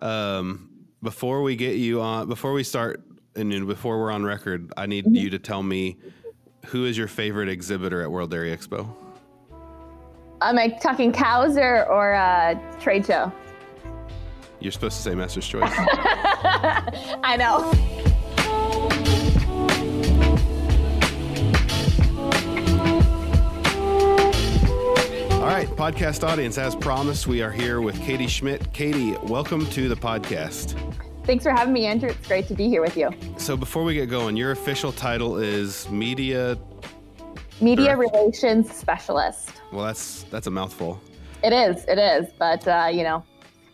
Um, before we get you on, before we start, and before we're on record, I need Mm-hmm. you to tell me who is your favorite exhibitor at World Dairy Expo. Am I talking cows or, or uh, trade show? You're supposed to say Master's Choice. I know. Right, podcast audience, as promised, we are here with Katie Schmidt. Katie, welcome to the podcast. Thanks for having me, Andrew. It's great to be here with you. So before we get going, your official title is media. Media Correct. relations specialist. Well, that's that's a mouthful. It is, it is, but uh, you know,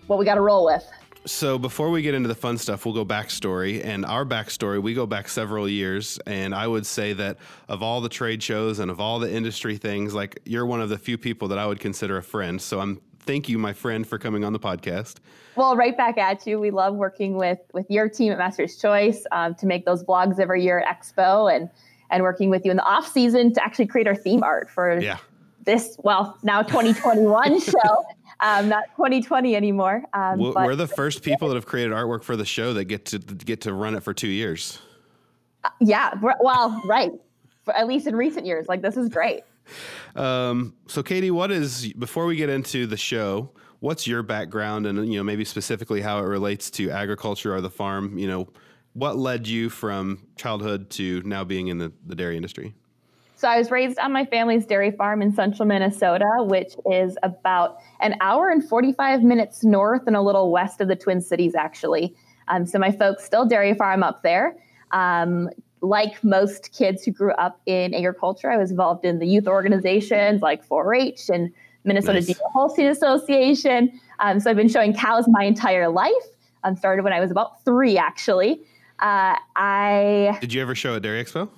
what we got to roll with. So before we get into the fun stuff, we'll go backstory. And our backstory, we go back several years. And I would say that of all the trade shows and of all the industry things, like you're one of the few people that I would consider a friend. So I'm thank you, my friend, for coming on the podcast. Well, right back at you. We love working with with your team at Master's Choice um, to make those vlogs every year at Expo, and and working with you in the off season to actually create our theme art for Yeah. this. Well, now 2021 show, um, not 2020 anymore. Um, We're but we're the first people that have created artwork for the show that get to get to run it for two years. yeah, well, right. For, at least in recent years, like this is great. Um, so, Katie, what is before we get into the show? What's your background, and you know maybe specifically how it relates to agriculture or the farm? You know, what led you from childhood to now being in the, the dairy industry? So I was raised on my family's dairy farm in central Minnesota, which is about an hour and 45 minutes north and a little west of the Twin Cities, actually. Um, so my folks still dairy farm up there. Um, like most kids who grew up in agriculture, I was involved in the youth organizations like 4-H and Minnesota Nice. Deer Holstein Association. Um, so I've been showing cows my entire life. Um, started when I was about three, actually. Uh, I Did you ever show at Dairy Expo?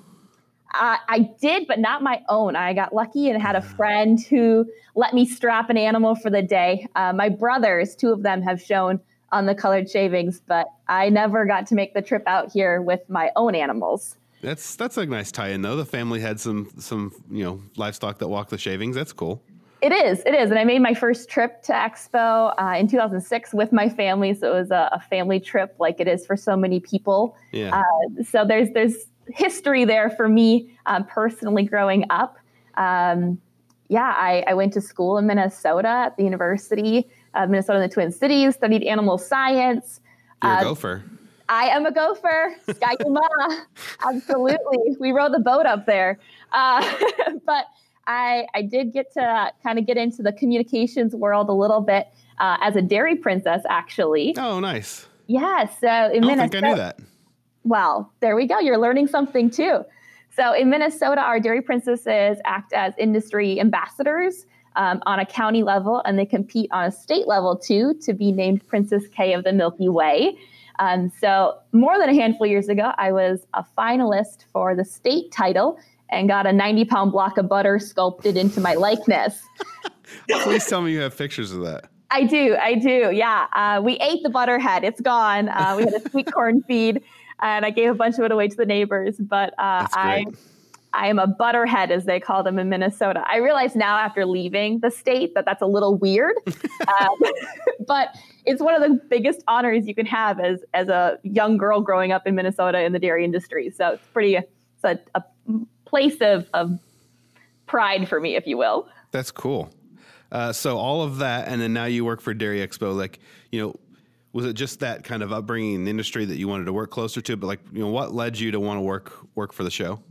Uh, I did, but not my own. I got lucky and had a friend who let me strap an animal for the day. Uh, my brothers, two of them, have shown on the colored shavings, but I never got to make the trip out here with my own animals. That's that's a nice tie-in though. The family had some some you know livestock that walked the shavings. That's cool. It is, it is. And I made my first trip to Expo uh, in 2006 with my family. So it was a, a family trip like it is for so many people. Yeah. so there's there's history there for me um, personally growing up. Um, yeah, I, I went to school in Minnesota at the University of Minnesota in the Twin Cities, studied animal science. You're a uh, gopher. I am a gopher, Sky Yuma. Absolutely. We rode the boat up there. Uh, but I, I did get to kind of get into the communications world a little bit uh, as a dairy princess, actually. Oh, nice. Yeah. So in I Minnesota, think I knew that. Well, there we go. You're learning something too. So in Minnesota, our dairy princesses act as industry ambassadors um, on a county level, and they compete on a state level too to be named Princess Kay of the Milky Way. Um, so more than a handful of years ago, I was a finalist for the state title and got a 90 pound block of butter sculpted into my likeness. Please tell me you have pictures of that. I do, I do. Yeah, uh, we ate the butterhead. It's gone. Uh, we had a sweet corn feed, and I gave a bunch of it away to the neighbors. But uh, I, I am a butterhead, as they call them in Minnesota. I realize now, after leaving the state, that that's a little weird. um, but it's one of the biggest honors you can have as as a young girl growing up in Minnesota in the dairy industry. So it's pretty. It's a, a place of, of pride for me, if you will. That's cool. Uh, so all of that, and then now you work for Dairy Expo. Like, you know, was it just that kind of upbringing in the industry that you wanted to work closer to? But like, you know, what led you to want to work work for the show?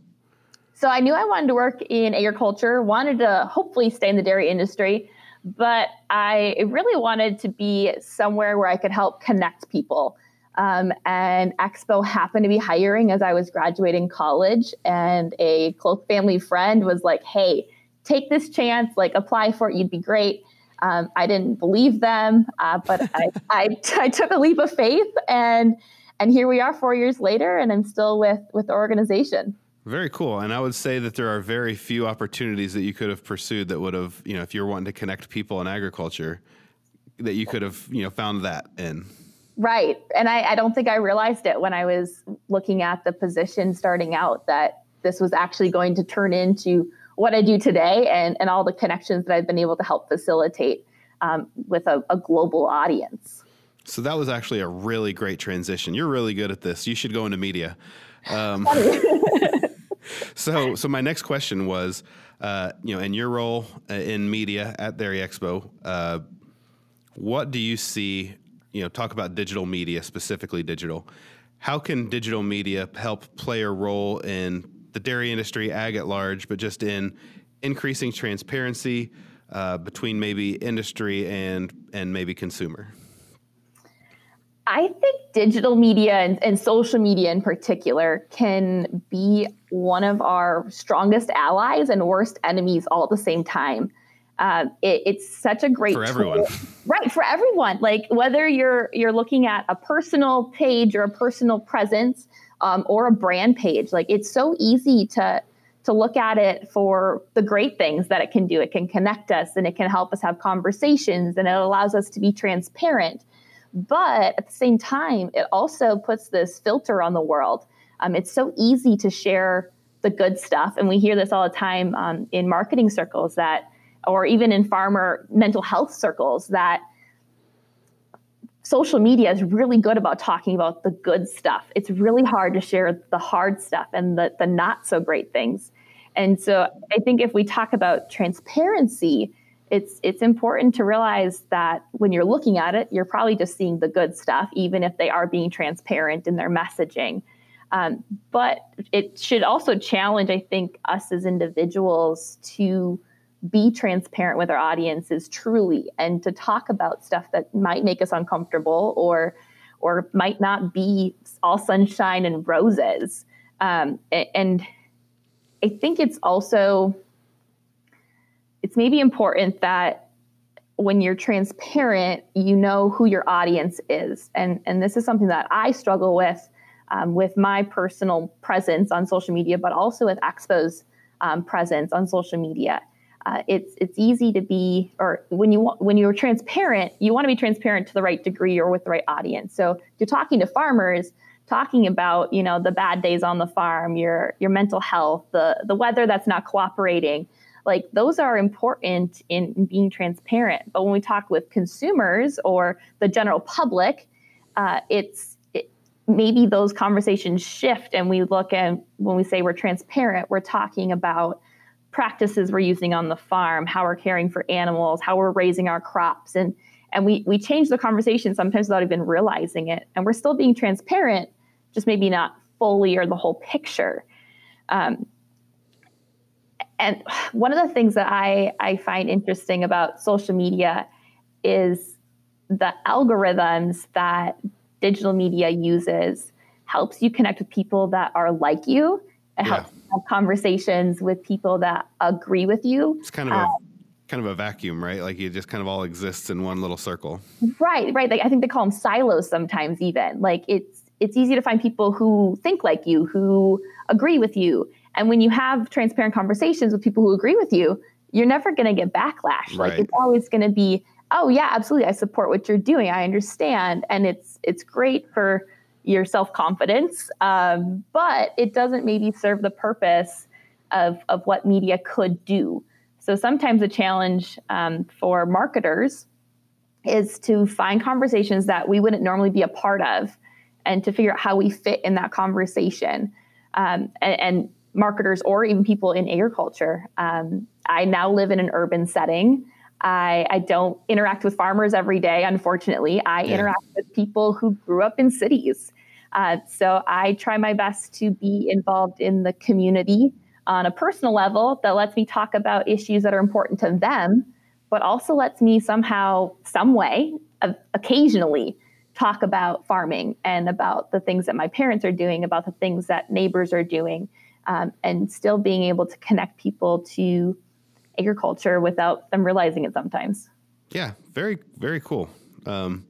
So I knew I wanted to work in agriculture, wanted to hopefully stay in the dairy industry, but I really wanted to be somewhere where I could help connect people. Um, and Expo happened to be hiring as I was graduating college, and a close family friend was like, "Hey, take this chance, like apply for it, you'd be great." Um, I didn't believe them, uh, but I, I, I took a leap of faith, and and here we are, four years later, and I'm still with with the organization. Very cool. And I would say that there are very few opportunities that you could have pursued that would have, you know, if you're wanting to connect people in agriculture, that you could have, you know, found that in. Right. And I, I don't think I realized it when I was looking at the position starting out that this was actually going to turn into what I do today and, and all the connections that I've been able to help facilitate um, with a, a global audience. So that was actually a really great transition. You're really good at this. You should go into media. Um, so, so my next question was, uh, you know, in your role uh, in media at Dairy Expo, uh, what do you see? You know, talk about digital media, specifically digital. How can digital media help play a role in the dairy industry, ag at large, but just in increasing transparency uh, between maybe industry and and maybe consumer? I think digital media and, and, social media in particular can be one of our strongest allies and worst enemies all at the same time. Uh, it, it's such a great for everyone, right? For everyone, like whether you're you're looking at a personal page or a personal presence um, or a brand page, like it's so easy to to look at it for the great things that it can do. It can connect us and it can help us have conversations and it allows us to be transparent but at the same time, it also puts this filter on the world. Um, it's so easy to share the good stuff. And we hear this all the time um, in marketing circles that, or even in farmer mental health circles, that social media is really good about talking about the good stuff. It's really hard to share the hard stuff and the, the not so great things. And so I think if we talk about transparency, it's it's important to realize that when you're looking at it, you're probably just seeing the good stuff, even if they are being transparent in their messaging. Um, but it should also challenge, I think, us as individuals to be transparent with our audiences truly and to talk about stuff that might make us uncomfortable or or might not be all sunshine and roses. Um, and I think it's also it's maybe important that when you're transparent, you know who your audience is. And, and this is something that I struggle with um, with my personal presence on social media, but also with Expo's um, presence on social media. Uh, it's it's easy to be, or when you when you're transparent, you want to be transparent to the right degree or with the right audience. So you're talking to farmers, talking about you know the bad days on the farm, your your mental health, the the weather that's not cooperating like those are important in being transparent. But when we talk with consumers or the general public, uh, it's it, maybe those conversations shift and we look at when we say we're transparent, we're talking about practices we're using on the farm, how we're caring for animals, how we're raising our crops, and and we we change the conversation sometimes without even realizing it, and we're still being transparent, just maybe not fully or the whole picture. Um, and one of the things that I, I find interesting about social media is the algorithms that digital media uses helps you connect with people that are like you. It yeah. helps have conversations with people that agree with you. It's kind of um, a kind of a vacuum, right? Like you just kind of all exists in one little circle. Right, right. Like I think they call them silos sometimes even. Like it's it's easy to find people who think like you, who agree with you. And when you have transparent conversations with people who agree with you, you're never going to get backlash. Right. Like it's always going to be, oh yeah, absolutely, I support what you're doing. I understand, and it's it's great for your self confidence, um, but it doesn't maybe serve the purpose of of what media could do. So sometimes the challenge um, for marketers is to find conversations that we wouldn't normally be a part of, and to figure out how we fit in that conversation. Um, and, and marketers or even people in agriculture. Um, I now live in an urban setting. I, I, don't interact with farmers every day, unfortunately. I yeah. interact with people who grew up in cities. Uh, so I try my best to be involved in the community on a personal level that lets me talk about issues that are important to them, but also lets me somehow, some way, uh, occasionally talk about farming and about the things that my parents are doing, about the things that neighbors are doing um, and still being able to connect people to agriculture without them realizing it sometimes. Yeah, very very cool. Um,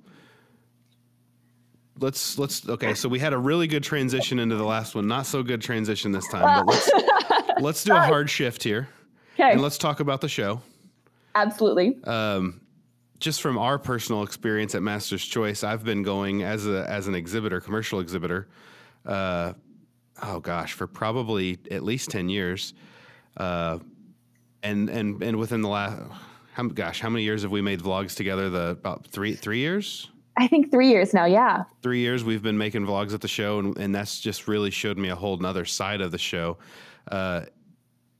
let's let's okay. So we had a really good transition into the last one. Not so good transition this time. But let's let's do a hard shift here. Okay. And let's talk about the show. Absolutely. Um, just from our personal experience at Master's Choice, I've been going as a as an exhibitor, commercial exhibitor, uh, oh gosh, for probably at least 10 years. Uh, and, and, and within the last, how, gosh, how many years have we made vlogs together? The about three, three years? I think three years now. Yeah. Three years we've been making vlogs at the show, and, and that's just really showed me a whole nother side of the show. Uh,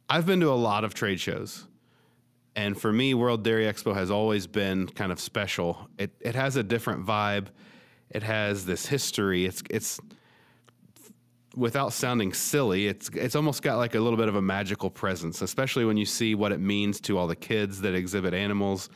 I've been to a lot of trade shows. And for me, World Dairy Expo has always been kind of special. It it has a different vibe. It has this history. It's it's without sounding silly, it's it's almost got like a little bit of a magical presence, especially when you see what it means to all the kids that exhibit animals,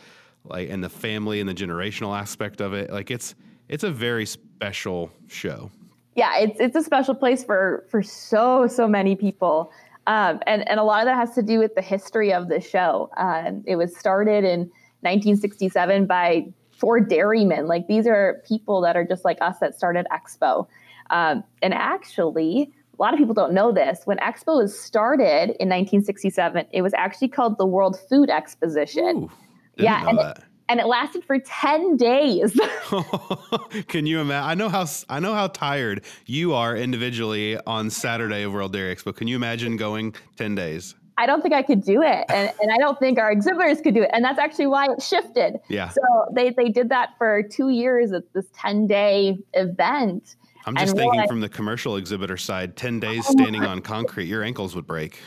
like and the family and the generational aspect of it. Like it's it's a very special show. Yeah, it's it's a special place for for so so many people. Um, and, and a lot of that has to do with the history of the show. Um, it was started in 1967 by four dairymen. Like these are people that are just like us that started Expo. Um, and actually, a lot of people don't know this. When Expo was started in 1967, it was actually called the World Food Exposition. Ooh, yeah, and it, and it lasted for 10 days. Can you imagine? I know how I know how tired you are individually on Saturday of World Dairy Expo. Can you imagine going 10 days? I don't think I could do it. And, and I don't think our exhibitors could do it. And that's actually why it shifted. Yeah. So they, they did that for two years at this 10 day event. I'm just and thinking from the commercial exhibitor side, 10 days oh standing on concrete, your ankles would break.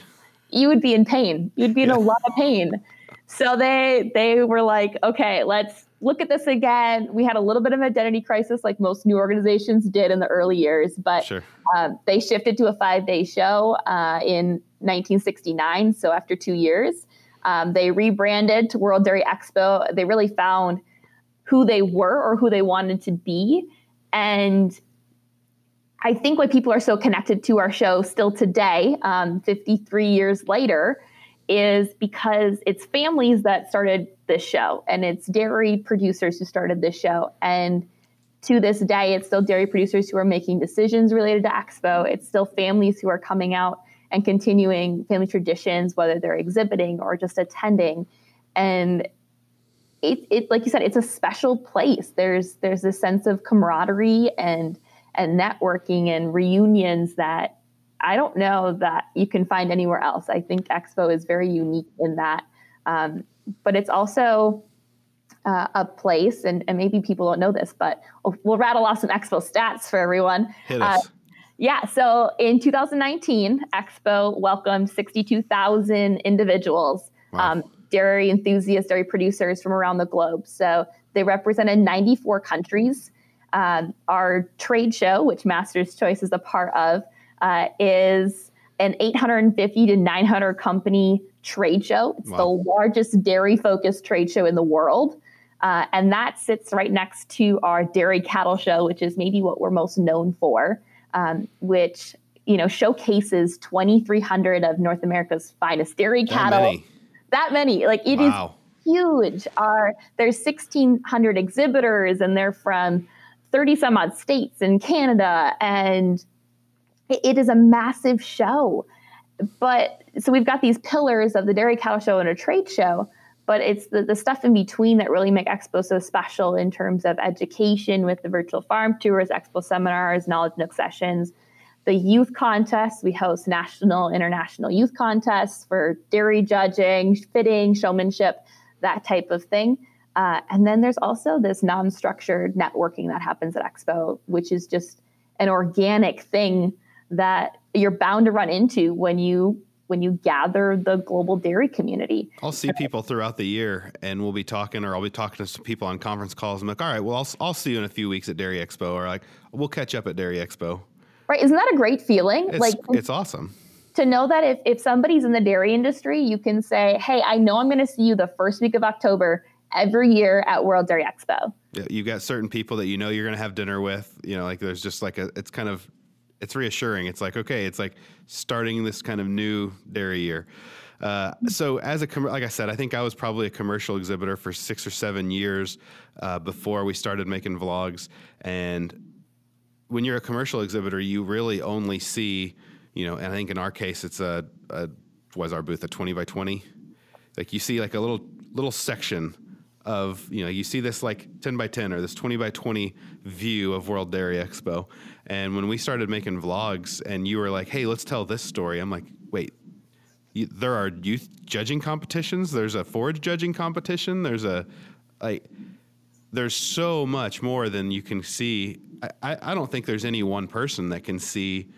You would be in pain. You'd be in yeah. a lot of pain. So they they were like, okay, let's look at this again. We had a little bit of identity crisis, like most new organizations did in the early years, but sure. um, they shifted to a five day show uh, in 1969. So after two years, um, they rebranded to World Dairy Expo. They really found who they were or who they wanted to be, and I think why people are so connected to our show still today, um, 53 years later, is because it's families that started this show and it's dairy producers who started this show. And to this day, it's still dairy producers who are making decisions related to Expo. It's still families who are coming out and continuing family traditions, whether they're exhibiting or just attending. And it, it like you said, it's a special place. There's there's a sense of camaraderie and and networking and reunions that I don't know that you can find anywhere else. I think Expo is very unique in that. Um, but it's also uh, a place, and, and, maybe people don't know this, but we'll rattle off some Expo stats for everyone. Uh, yeah, so in 2019, Expo welcomed 62,000 individuals, wow. um, dairy enthusiasts, dairy producers from around the globe. So they represented 94 countries. Um, our trade show, which Master's Choice is a part of, uh, is an 850 to 900 company trade show. It's wow. the largest dairy focused trade show in the world. Uh, and that sits right next to our dairy cattle show, which is maybe what we're most known for, um, which you know showcases 2,300 of North America's finest dairy that cattle. Many. That many, like it wow. is huge. Our there's 1,600 exhibitors, and they're from 30 some odd states in Canada, and it is a massive show. But so we've got these pillars of the dairy cattle show and a trade show, but it's the, the stuff in between that really make Expo so special in terms of education with the virtual farm tours, Expo seminars, knowledge nook sessions, the youth contests. We host national, international youth contests for dairy judging, fitting, showmanship, that type of thing. Uh, and then there's also this non structured networking that happens at Expo, which is just an organic thing that you're bound to run into when you when you gather the global dairy community. I'll see people throughout the year and we'll be talking or I'll be talking to some people on conference calls. I'm like, all right, well, I'll, I'll see you in a few weeks at Dairy Expo or like, we'll catch up at Dairy Expo. Right. Isn't that a great feeling? It's, like it's awesome to know that if, if somebody's in the dairy industry, you can say, Hey, I know I'm going to see you the first week of October every year at World Dairy Expo. Yeah, you've got certain people that you know you're going to have dinner with, you know, like there's just like a, it's kind of it's reassuring. It's like okay, it's like starting this kind of new dairy year. Uh, so as a com- like I said, I think I was probably a commercial exhibitor for six or seven years uh, before we started making vlogs. And when you're a commercial exhibitor, you really only see, you know, and I think in our case, it's a, a was our booth a 20 by 20. Like you see like a little little section of you know you see this like 10 by 10 or this 20 by 20 view of world dairy expo and when we started making vlogs and you were like hey let's tell this story i'm like wait you, there are youth judging competitions there's a forage judging competition there's a like there's so much more than you can see. I, I don't think there's any one person that can see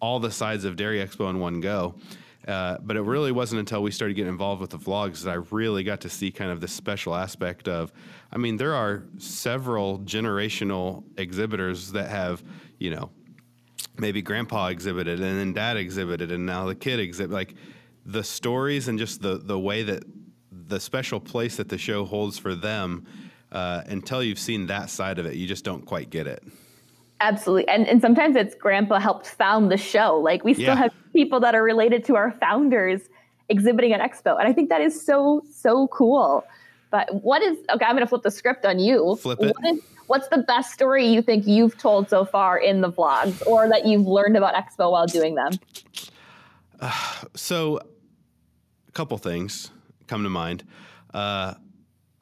all the sides of Dairy Expo in one go. Uh, but it really wasn't until we started getting involved with the vlogs that I really got to see kind of this special aspect of. I mean, there are several generational exhibitors that have, you know, maybe grandpa exhibited and then dad exhibited and now the kid exhibit. Like the stories and just the the way that the special place that the show holds for them. Uh, until you've seen that side of it, you just don't quite get it. Absolutely. And and sometimes it's grandpa helped found the show. Like we still yeah. have people that are related to our founders exhibiting at Expo. And I think that is so, so cool. But what is okay, I'm gonna flip the script on you. Flip it. What is, what's the best story you think you've told so far in the vlogs or that you've learned about Expo while doing them? Uh, so a couple things come to mind. Uh,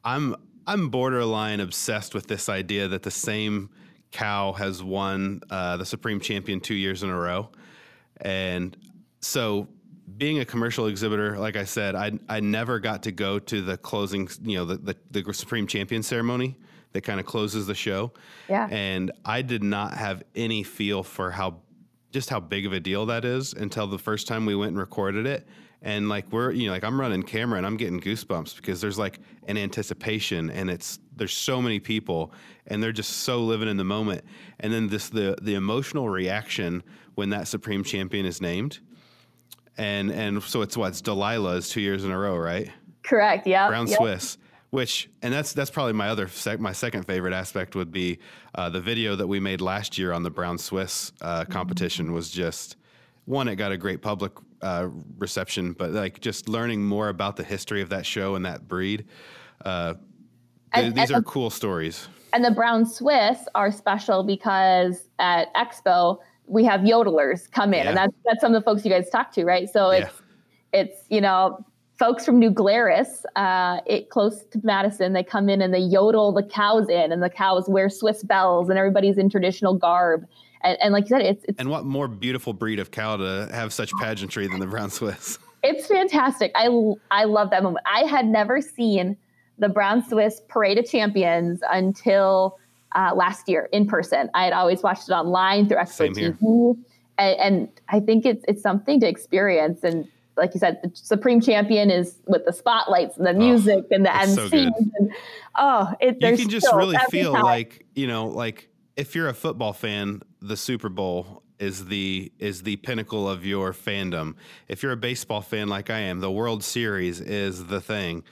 I'm I'm borderline obsessed with this idea that the same cow has won uh, the Supreme Champion two years in a row, and so being a commercial exhibitor, like I said, I I never got to go to the closing, you know, the the, the Supreme Champion ceremony that kind of closes the show. Yeah, and I did not have any feel for how just how big of a deal that is until the first time we went and recorded it and like we're you know like i'm running camera and i'm getting goosebumps because there's like an anticipation and it's there's so many people and they're just so living in the moment. And then this the the emotional reaction when that supreme champion is named. And and so it's what it's delilah's two years in a row right? Correct yeah brown yep. swiss which and that's that's probably my other sec, my second favorite aspect would be uh, the video that we made last year on the brown swiss uh, competition was just one it got a great public uh, reception, but like just learning more about the history of that show and that breed. Uh, and, these and are the, cool stories. And the brown Swiss are special because at Expo we have yodelers come in, yeah. and that's that's some of the folks you guys talk to, right? So it's yeah. it's you know folks from New Glarus, uh, it close to Madison, they come in and they yodel the cows in, and the cows wear Swiss bells, and everybody's in traditional garb. And, and like you said, it's, it's and what more beautiful breed of cow to have such pageantry than the brown Swiss? It's fantastic. I I love that moment. I had never seen the brown Swiss Parade of Champions until uh, last year in person. I had always watched it online through Expo TV, and, and, I think it's it's something to experience. And like you said, the Supreme Champion is with the spotlights and the oh, music oh, and the MCs. So and, oh, it, you can just really feel time. like you know, like if you're a football fan, the Super Bowl is the is the pinnacle of your fandom. If you're a baseball fan like I am, the World Series is the thing.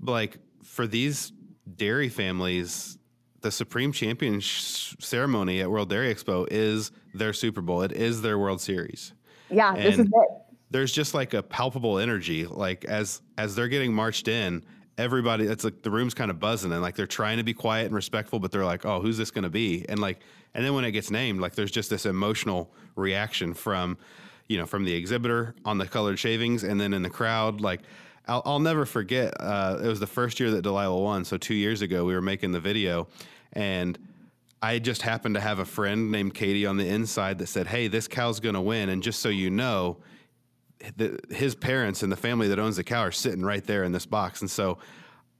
Like for these dairy families, the Supreme Champion sh- ceremony at World Dairy Expo is their Super Bowl. It is their World Series. Yeah, and this is it. There's just like a palpable energy, like as as they're getting marched in, everybody. It's like the room's kind of buzzing, and like they're trying to be quiet and respectful, but they're like, "Oh, who's this going to be?" And like and then when it gets named, like there's just this emotional reaction from, you know, from the exhibitor on the colored shavings, and then in the crowd, like. I'll, I'll never forget. Uh, it was the first year that Delilah won. So two years ago, we were making the video, and I just happened to have a friend named Katie on the inside that said, "Hey, this cow's going to win." And just so you know, the, his parents and the family that owns the cow are sitting right there in this box. And so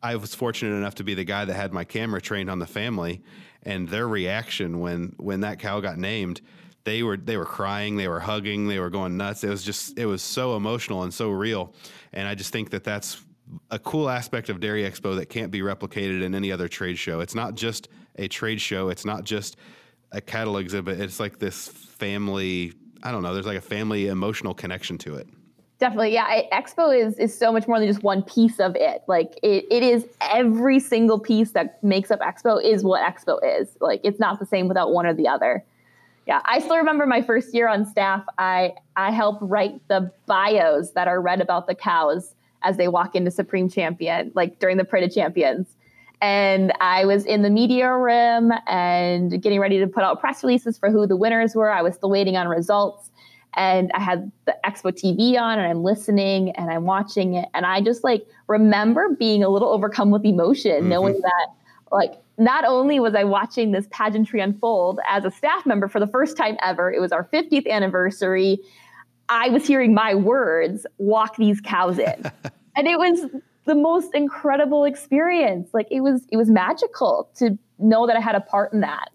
I was fortunate enough to be the guy that had my camera trained on the family, and their reaction when when that cow got named they were they were crying they were hugging they were going nuts. It was just it was so emotional and so real. And i just think that that's a cool aspect of dairy expo that can't be replicated in any other trade show. It's not just a trade show. It's not just a cattle exhibit. It's like this family i don't know there's like a family emotional connection to it Definitely, yeah. Expo is is so much more than just one piece of it. Like it, it is every single piece that makes up Expo is what Expo is. Like it's not the same without one or the other. Yeah, I still remember my first year on staff. I I help write the bios that are read about the cows as they walk into Supreme Champion, like during the Parade of Champions. And I was in the media room and getting ready to put out press releases for who the winners were. I was still waiting on results and I had the Expo TV on and I'm listening and I'm watching it. And I just like remember being a little overcome with emotion, mm-hmm. knowing that like not only was I watching this pageantry unfold as a staff member for the first time ever, it was our 50th anniversary. I was hearing my words walk these cows in. and it was the most incredible experience. Like it was it was magical to know that I had a part in that.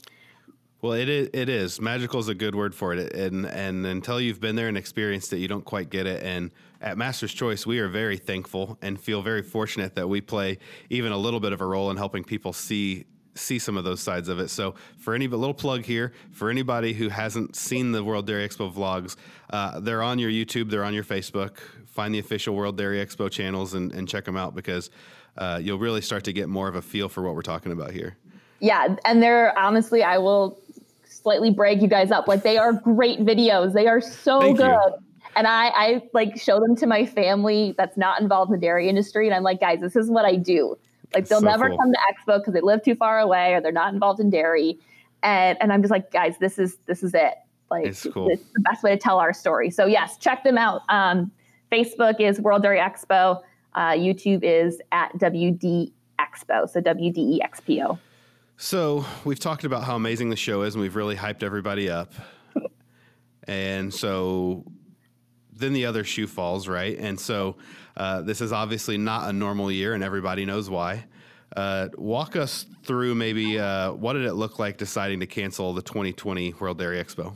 Well, it is. It is magical is a good word for it, and and until you've been there and experienced it, you don't quite get it. And at Master's Choice, we are very thankful and feel very fortunate that we play even a little bit of a role in helping people see see some of those sides of it. So, for any little plug here, for anybody who hasn't seen the World Dairy Expo vlogs, uh, they're on your YouTube, they're on your Facebook. Find the official World Dairy Expo channels and, and check them out because uh, you'll really start to get more of a feel for what we're talking about here. Yeah, and they're honestly, I will slightly brag you guys up. Like they are great videos. They are so Thank good. You. And I, I like show them to my family that's not involved in the dairy industry, and I'm like, guys, this is what I do. Like they'll so never cool. come to expo because they live too far away or they're not involved in dairy. And and I'm just like, guys, this is this is it. Like it's, cool. it's the best way to tell our story. So yes, check them out. Um, Facebook is World Dairy Expo. Uh, YouTube is at WD Expo. So W D E X P O. So we've talked about how amazing the show is, and we've really hyped everybody up. and so then the other shoe falls, right? And so uh, this is obviously not a normal year, and everybody knows why. Uh, walk us through maybe uh, what did it look like deciding to cancel the 2020 World Dairy Expo?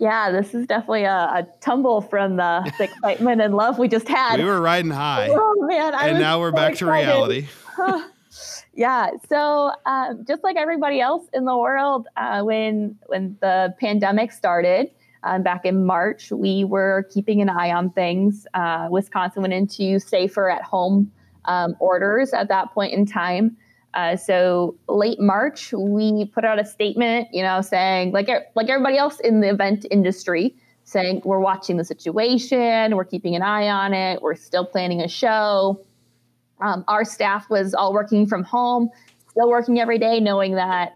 Yeah, this is definitely a, a tumble from the, the, excitement and love we just had. We were riding high. Oh man! I and now we're so back excited. to reality. yeah. So um, just like everybody else in the world, uh, when when the pandemic started, um, back in March, we were keeping an eye on things. Uh, Wisconsin went into safer at home um, orders at that point in time. Uh, so late March, we put out a statement, you know, saying like like everybody else in the event industry, saying we're watching the situation, we're keeping an eye on it, we're still planning a show. Um, our staff was all working from home, still working every day, knowing that,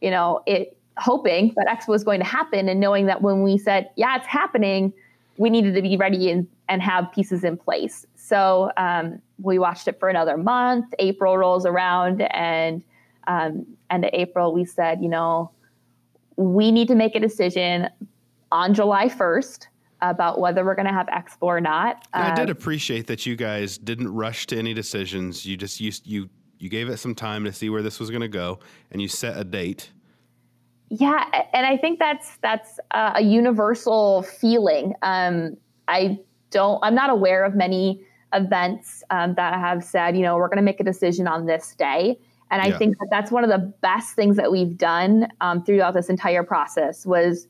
you know, it hoping that Expo was going to happen and knowing that when we said, yeah, it's happening, we needed to be ready and, and have pieces in place. So um, we watched it for another month. April rolls around, and um, end of April, we said, you know, we need to make a decision on July 1st about whether we're going to have Expo or not. I did um, appreciate that you guys didn't rush to any decisions. You just you you you gave it some time to see where this was going to go, and you set a date. Yeah, and I think that's that's a universal feeling. Um, I don't. I'm not aware of many events um, that have said, you know, we're going to make a decision on this day. And I yeah. think that that's one of the best things that we've done um, throughout this entire process was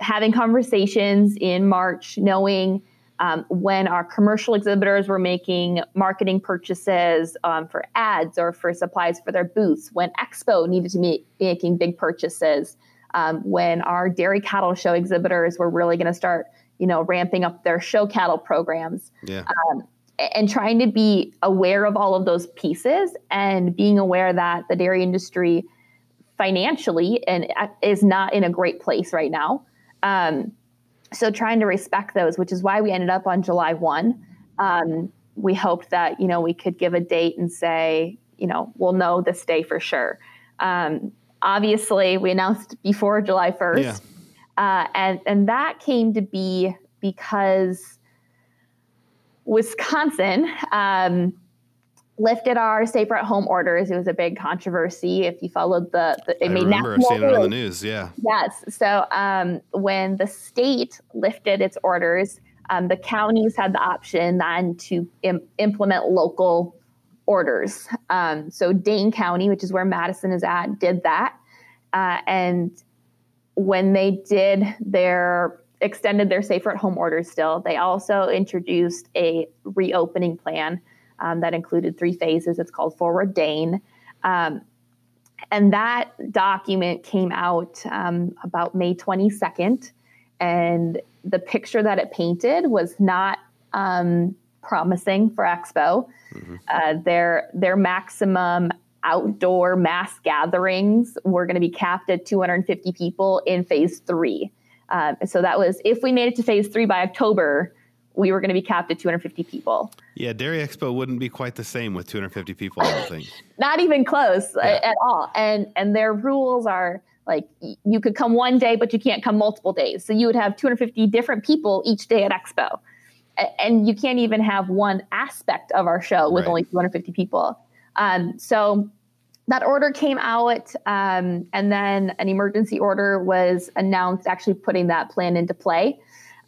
having conversations in March, knowing um, when our commercial exhibitors were making marketing purchases um, for ads or for supplies for their booths, when Expo needed to be making big purchases, um, when our dairy cattle show exhibitors were really going to start, you know, ramping up their show cattle programs. Yeah. Um, and trying to be aware of all of those pieces and being aware that the dairy industry financially and uh, is not in a great place right now. Um, so trying to respect those, which is why we ended up on July 1. Um, we hoped that, you know, we could give a date and say, you know, we'll know this day for sure. Um, obviously, we announced before July 1st. Yeah. Uh, and, and that came to be because Wisconsin um, lifted our safer at home orders. It was a big controversy. If you followed the, the it I made remember seeing it on the news. Yeah. Yes. So um, when the state lifted its orders, um, the counties had the option then to Im- implement local orders. Um, so Dane County, which is where Madison is at, did that. Uh, and when they did their extended their safer at home orders still, they also introduced a reopening plan um, that included three phases. It's called Forward Dane. Um, and that document came out um, about May 22nd. And the picture that it painted was not um, promising for Expo. Mm-hmm. Uh, their, their maximum outdoor mass gatherings were going to be capped at 250 people in phase three. Um, so that was if we made it to phase three by October, we were going to be capped at 250 people. Yeah, Dairy Expo wouldn't be quite the same with 250 people. I don't think. Not even close yeah. at all. And and their rules are like you could come one day, but you can't come multiple days. So you would have 250 different people each day at Expo. and you can't even have one aspect of our show with right. only 250 people. Um, so that order came out, um, and then an emergency order was announced, actually putting that plan into play.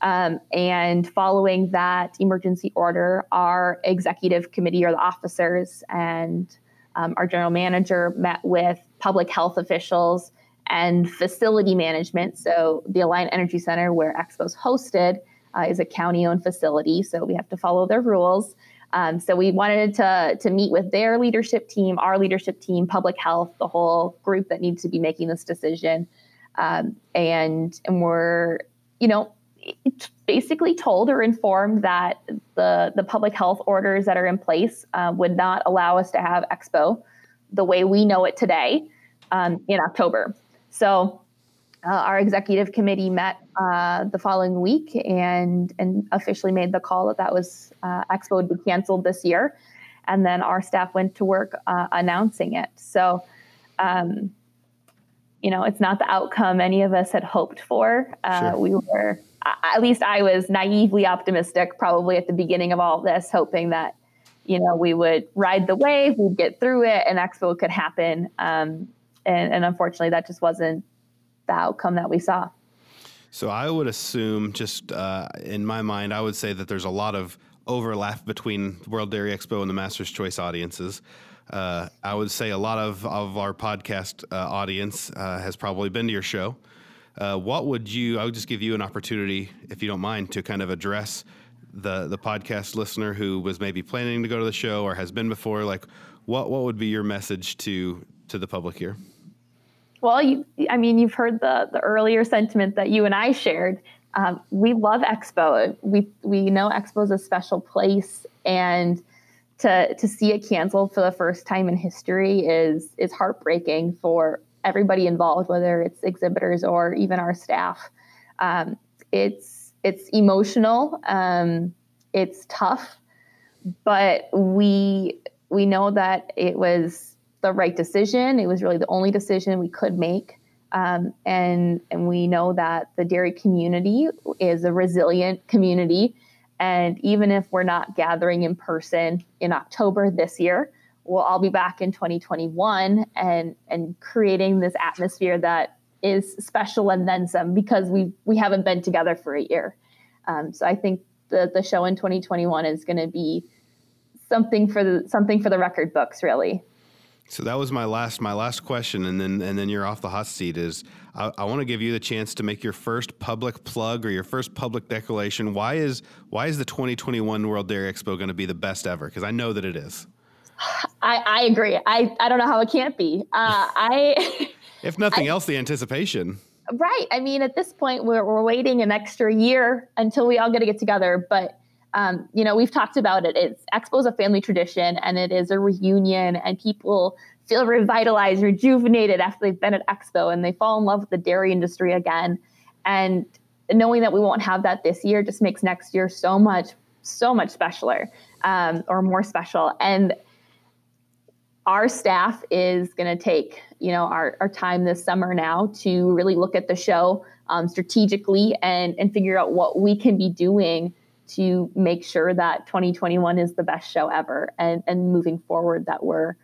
Um, and following that emergency order, our executive committee or the officers and um, our general manager met with public health officials and facility management. So the Alliant Energy Center, where Expo's hosted, uh, is a county-owned facility, so we have to follow their rules. Um, so we wanted to to meet with their leadership team, our leadership team, public health, the whole group that needs to be making this decision, um, and and we're you know basically told or informed that the the public health orders that are in place uh, would not allow us to have Expo the way we know it today um, in October. So uh, our executive committee met uh, the following week and and officially made the call that that was uh, Expo would be canceled this year, and then our staff went to work uh, announcing it. So, um, you know, it's not the outcome any of us had hoped for. Uh, sure. We were, at least I was naively optimistic, probably at the beginning of all this, hoping that you know we would ride the wave, we'd get through it, and Expo could happen. Um, and, and unfortunately, that just wasn't the outcome that we saw. So I would assume, just uh, in my mind, I would say that there's a lot of overlap between World Dairy Expo and the Master's Choice audiences. Uh, I would say a lot of, of our podcast uh, audience uh, has probably been to your show. Uh, what would you? I would just give you an opportunity, if you don't mind, to kind of address the the podcast listener who was maybe planning to go to the show or has been before. Like, what what would be your message to to the public here? Well, you, I mean, you've heard the the earlier sentiment that you and I shared. Um, we love Expo. We we know Expo is a special place, and to to see it canceled for the first time in history is is heartbreaking for everybody involved, whether it's exhibitors or even our staff. Um, it's it's emotional. Um, it's tough, but we we know that it was the right decision. It was really the only decision we could make. Um, and and we know that the dairy community is a resilient community. And even if we're not gathering in person in October this year, we'll all be back in 2021 and and creating this atmosphere that is special and then some because we we haven't been together for a year. Um, so I think the the show in 2021 is going to be something for the something for the record books, really. So that was my last my last question, and then and then you're off the hot seat. Is I, I want to give you the chance to make your first public plug or your first public declaration. Why is why is the 2021 World Dairy Expo going to be the best ever? Because I know that it is. I, I agree. I, I don't know how it can't be. Uh, I if nothing I, else, the anticipation. Right. I mean, at this point, we're we're waiting an extra year until we all get to get together, but um, you know, we've talked about it. It's Expo is a family tradition and it is a reunion, and people feel revitalized, rejuvenated after they've been at Expo and they fall in love with the dairy industry again. And knowing that we won't have that this year just makes next year so much, so much specialer um, or more special. And our staff is going to take, you know, our, our time this summer now to really look at the show um, strategically and, and figure out what we can be doing to make sure that 2021 is the best show ever and, and moving forward that we're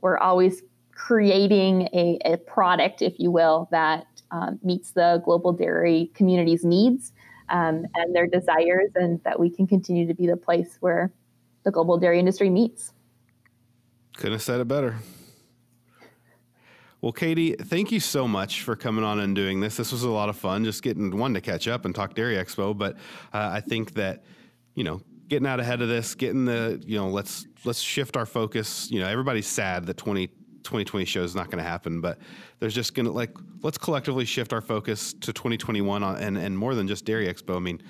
we're always creating a, a product if you will that um, meets the global dairy community's needs um, and their desires and that we can continue to be the place where the global dairy industry meets couldn't have said it better well, Katie, thank you so much for coming on and doing this. This was a lot of fun, just getting one to catch up and talk Dairy Expo. But uh, I think that you know getting out ahead of this, getting the you know let's let's shift our focus. You know, everybody's sad that 20, 2020 show is not going to happen, but there's just going to like let's collectively shift our focus to 2021 on, and and more than just Dairy Expo. I mean,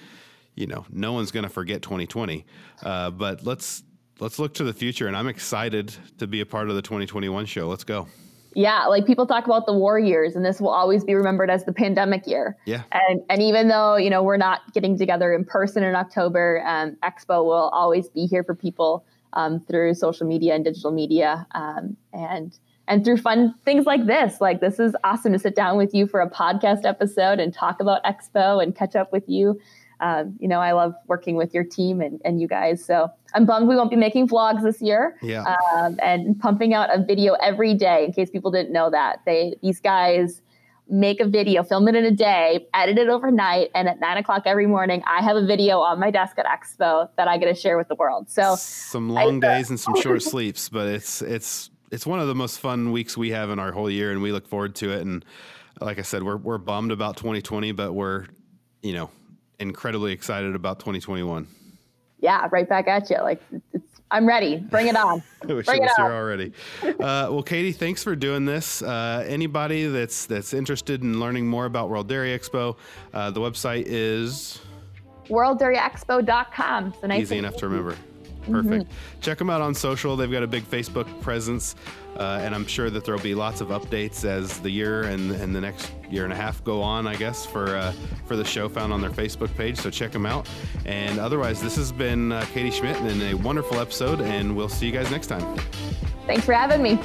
you know, no one's going to forget 2020, uh, but let's let's look to the future. And I'm excited to be a part of the 2021 show. Let's go yeah like people talk about the war years and this will always be remembered as the pandemic year yeah and and even though you know we're not getting together in person in october um, expo will always be here for people um, through social media and digital media um, and and through fun things like this like this is awesome to sit down with you for a podcast episode and talk about expo and catch up with you um, you know, I love working with your team and, and you guys. So I'm bummed we won't be making vlogs this year. Yeah. Um, and pumping out a video every day in case people didn't know that. They these guys make a video, film it in a day, edit it overnight, and at nine o'clock every morning, I have a video on my desk at Expo that I get to share with the world. So some long I, days and some short sleeps, but it's it's it's one of the most fun weeks we have in our whole year, and we look forward to it. And like I said, we're we're bummed about 2020, but we're you know incredibly excited about 2021. Yeah, right back at you. Like I'm ready. Bring it on. I wish Bring it was here already. Uh, well, Katie, thanks for doing this. Uh, anybody that's that's interested in learning more about World Dairy Expo, uh, the website is worlddairyexpo.com. So nice easy enough to remember. Perfect. Mm-hmm. Check them out on social. They've got a big Facebook presence, uh, and I'm sure that there'll be lots of updates as the year and, and the next year and a half go on. I guess for uh, for the show found on their Facebook page. So check them out. And otherwise, this has been uh, Katie Schmidt and a wonderful episode, and we'll see you guys next time. Thanks for having me.